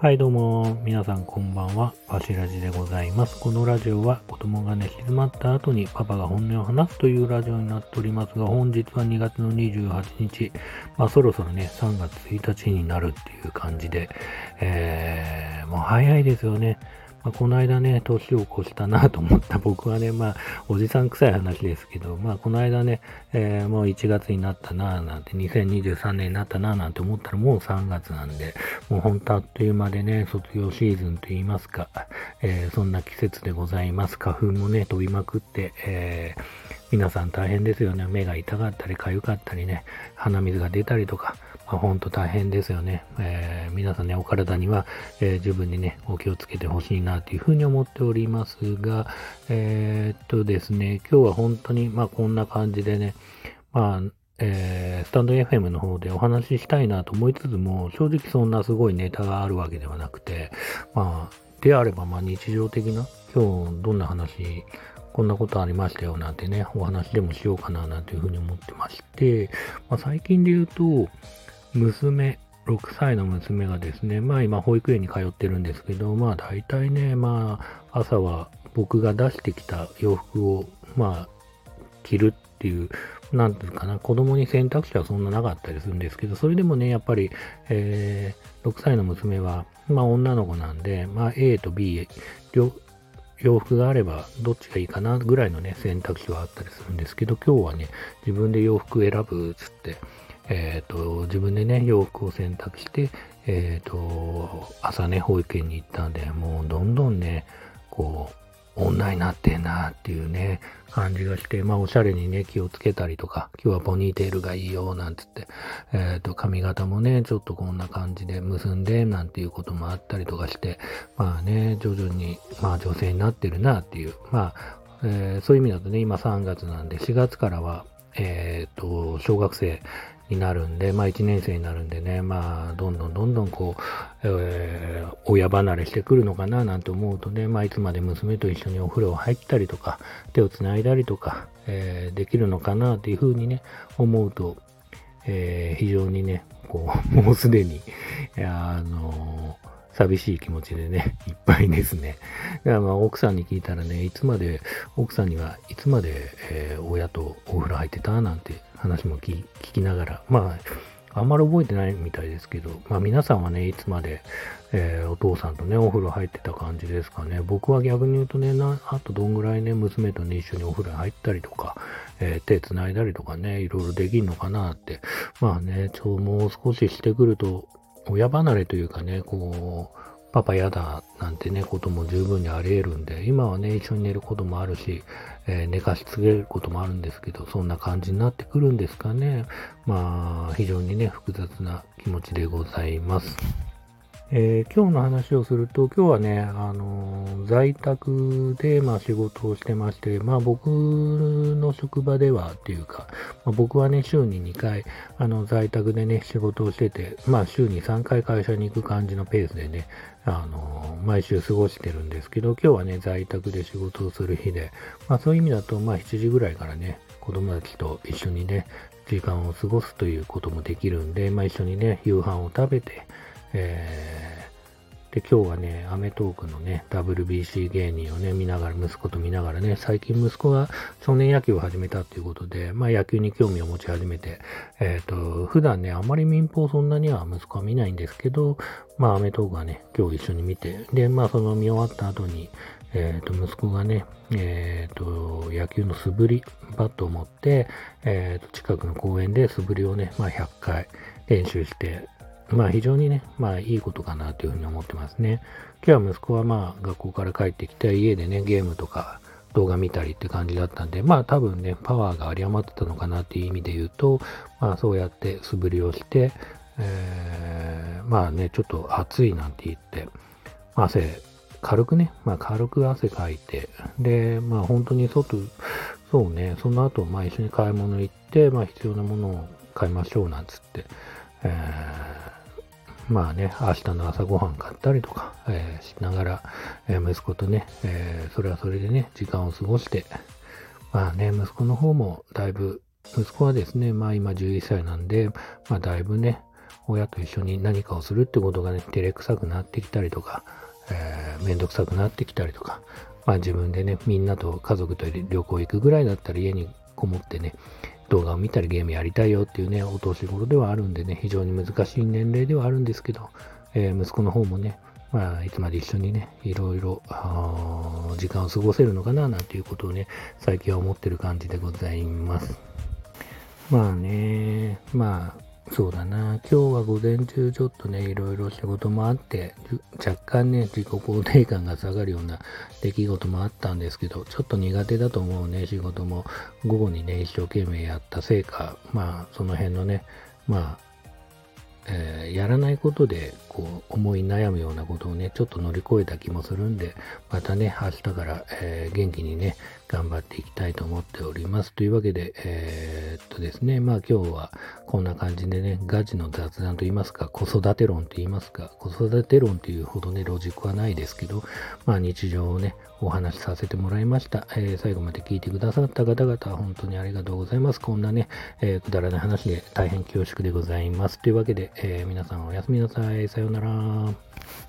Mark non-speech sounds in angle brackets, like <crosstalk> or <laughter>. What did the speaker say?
はいどうも、皆さんこんばんは、パシラジでございます。このラジオは子供が寝静まった後にパパが本音を話すというラジオになっておりますが、本日は2月の28日、まあそろそろね、3月1日になるっていう感じで、えー、もう早いですよね。まあ、この間ね、年を越したなと思った <laughs> 僕はね、まあ、おじさん臭い話ですけど、まあ、この間ね、えー、もう1月になったなぁなんて、2023年になったなぁなんて思ったらもう3月なんで、もうほんとあっという間でね、卒業シーズンと言いますか、えー、そんな季節でございます。花粉もね、飛びまくって、えー、皆さん大変ですよね。目が痛かったり、痒かったりね、鼻水が出たりとか、まあ、ほんと大変ですよね。えー、皆さんね、お体には、えー、十分にね、お気をつけてほしいなというふうに思っておりますが、えー、っとですね、今日は本当に、まあこんな感じでね、まあ、えー、スタンド FM の方でお話ししたいなと思いつつも、正直そんなすごいネタがあるわけではなくて、まあ、であれば、まあ日常的な、今日どんな話、こんなことありましたよなんてね、お話でもしようかななんていうふうに思ってまして、まあ、最近で言うと、娘、6歳の娘がですね、まあ今保育園に通ってるんですけど、まあ大体ね、まあ朝は僕が出してきた洋服を、まあ着るっていう、なんていうかな、子供に選択肢はそんななかったりするんですけど、それでもね、やっぱり、えー、6歳の娘は、まあ女の子なんで、まあ A と B、洋服があればどっちがいいかなぐらいのね、選択肢はあったりするんですけど、今日はね、自分で洋服選ぶっつって、えっ、ー、と、自分でね、洋服を選択して、えっ、ー、と、朝ね、保育園に行ったんで、もうどんどんね、こう、女になってんなっていうね、感じがして、まあ、おしゃれにね、気をつけたりとか、今日はポニーテールがいいよ、なんつって、えっ、ー、と、髪型もね、ちょっとこんな感じで結んで、なんていうこともあったりとかして、まあね、徐々に、まあ、女性になってるなっていう、まあ、えー、そういう意味だとね、今3月なんで、4月からは、えっ、と、小学生になるんで、まあ1年生になるんでね、まあどんどんどんどんこう、えー、親離れしてくるのかななんて思うとね、まあいつまで娘と一緒にお風呂入ったりとか、手を繋いだりとか、えー、できるのかなっていうふうにね、思うと、えー、非常にね、こう、もうすでに、あの寂しい気持ちでね、<laughs> いっぱいですね。だからまあ奥さんに聞いたらね、いつまで、奥さんにはいつまで、えー、親とお風呂入ってたなんて話も聞きながら、まあ、あんまり覚えてないみたいですけど、まあ皆さんはね、いつまで、えー、お父さんとね、お風呂入ってた感じですかね。僕は逆に言うとね、なあとどんぐらいね、娘とね、一緒にお風呂入ったりとか、えー、手繋いだりとかね、いろいろできんのかなって。まあね、ちょ、もう少ししてくると、親離れというかね、こう、パパ嫌だなんてね、ことも十分にあり得るんで、今はね、一緒に寝ることもあるし、えー、寝かしつけることもあるんですけど、そんな感じになってくるんですかね。まあ、非常にね、複雑な気持ちでございます。えー、今日の話をすると、今日はね、あのー、在宅で、まあ、仕事をしてまして、まあ、僕の職場ではっていうか、まあ、僕はね、週に2回、あの、在宅でね、仕事をしてて、まあ、週に3回会社に行く感じのペースでね、あのー、毎週過ごしてるんですけど、今日はね、在宅で仕事をする日で、まあ、そういう意味だと、まあ、7時ぐらいからね、子供たちと一緒にね、時間を過ごすということもできるんで、まあ、一緒にね、夕飯を食べて、えー、で、今日はね、アメトークのね、WBC 芸人をね、見ながら、息子と見ながらね、最近息子が少年野球を始めたっていうことで、まあ野球に興味を持ち始めて、えっ、ー、と、普段ね、あまり民放そんなには息子は見ないんですけど、まあアメトークはね、今日一緒に見て、で、まあその見終わった後に、えっ、ー、と、息子がね、えっ、ー、と、野球の素振り、バットを持って、えっ、と、近くの公園で素振りをね、まあ100回練習して、まあ非常にね、まあいいことかなというふうに思ってますね。今日は息子はまあ学校から帰ってきて家でね、ゲームとか動画見たりって感じだったんで、まあ多分ね、パワーが有り余ってたのかなっていう意味で言うと、まあそうやって素振りをして、えー、まあね、ちょっと暑いなんて言って、汗、軽くね、まあ軽く汗かいて、で、まあ本当に外、そうね、その後、まあ一緒に買い物行って、まあ必要なものを買いましょうなんつって、えーまあね、明日の朝ごはん買ったりとか、えー、しながら、えー、息子とね、えー、それはそれでね、時間を過ごして、まあね、息子の方もだいぶ、息子はですね、まあ今11歳なんで、まあだいぶね、親と一緒に何かをするってことがね、照れくさくなってきたりとか、えー、めんどくさくなってきたりとか、まあ自分でね、みんなと家族と旅行行くぐらいだったら家にこもってね、動画を見たりゲームやりたいよっていうね、お年頃ではあるんでね、非常に難しい年齢ではあるんですけど、えー、息子の方もね、まあ、いつまで一緒にね、いろいろ、時間を過ごせるのかな、なんていうことをね、最近は思ってる感じでございます。まあね、まあ、そうだな。今日は午前中ちょっとね、いろいろ仕事もあって、若干ね、自己肯定感が下がるような出来事もあったんですけど、ちょっと苦手だと思うね、仕事も午後にね、一生懸命やったせいか、まあ、その辺のね、まあ、えー、やらないことで、こう、思い悩むようなことをね、ちょっと乗り越えた気もするんで、またね、明日から、えー、元気にね、頑張っていきたいと思っております。というわけで、えー、っとですね、まあ今日はこんな感じでね、ガチの雑談と言いますか、子育て論と言いますか、子育て論というほどね、ロジックはないですけど、まあ日常をね、お話しさせてもらいました。えー、最後まで聞いてくださった方々、本当にありがとうございます。こんなね、えー、くだらない話で大変恐縮でございます。というわけで、え、皆さんおやすみなさい。さようなら。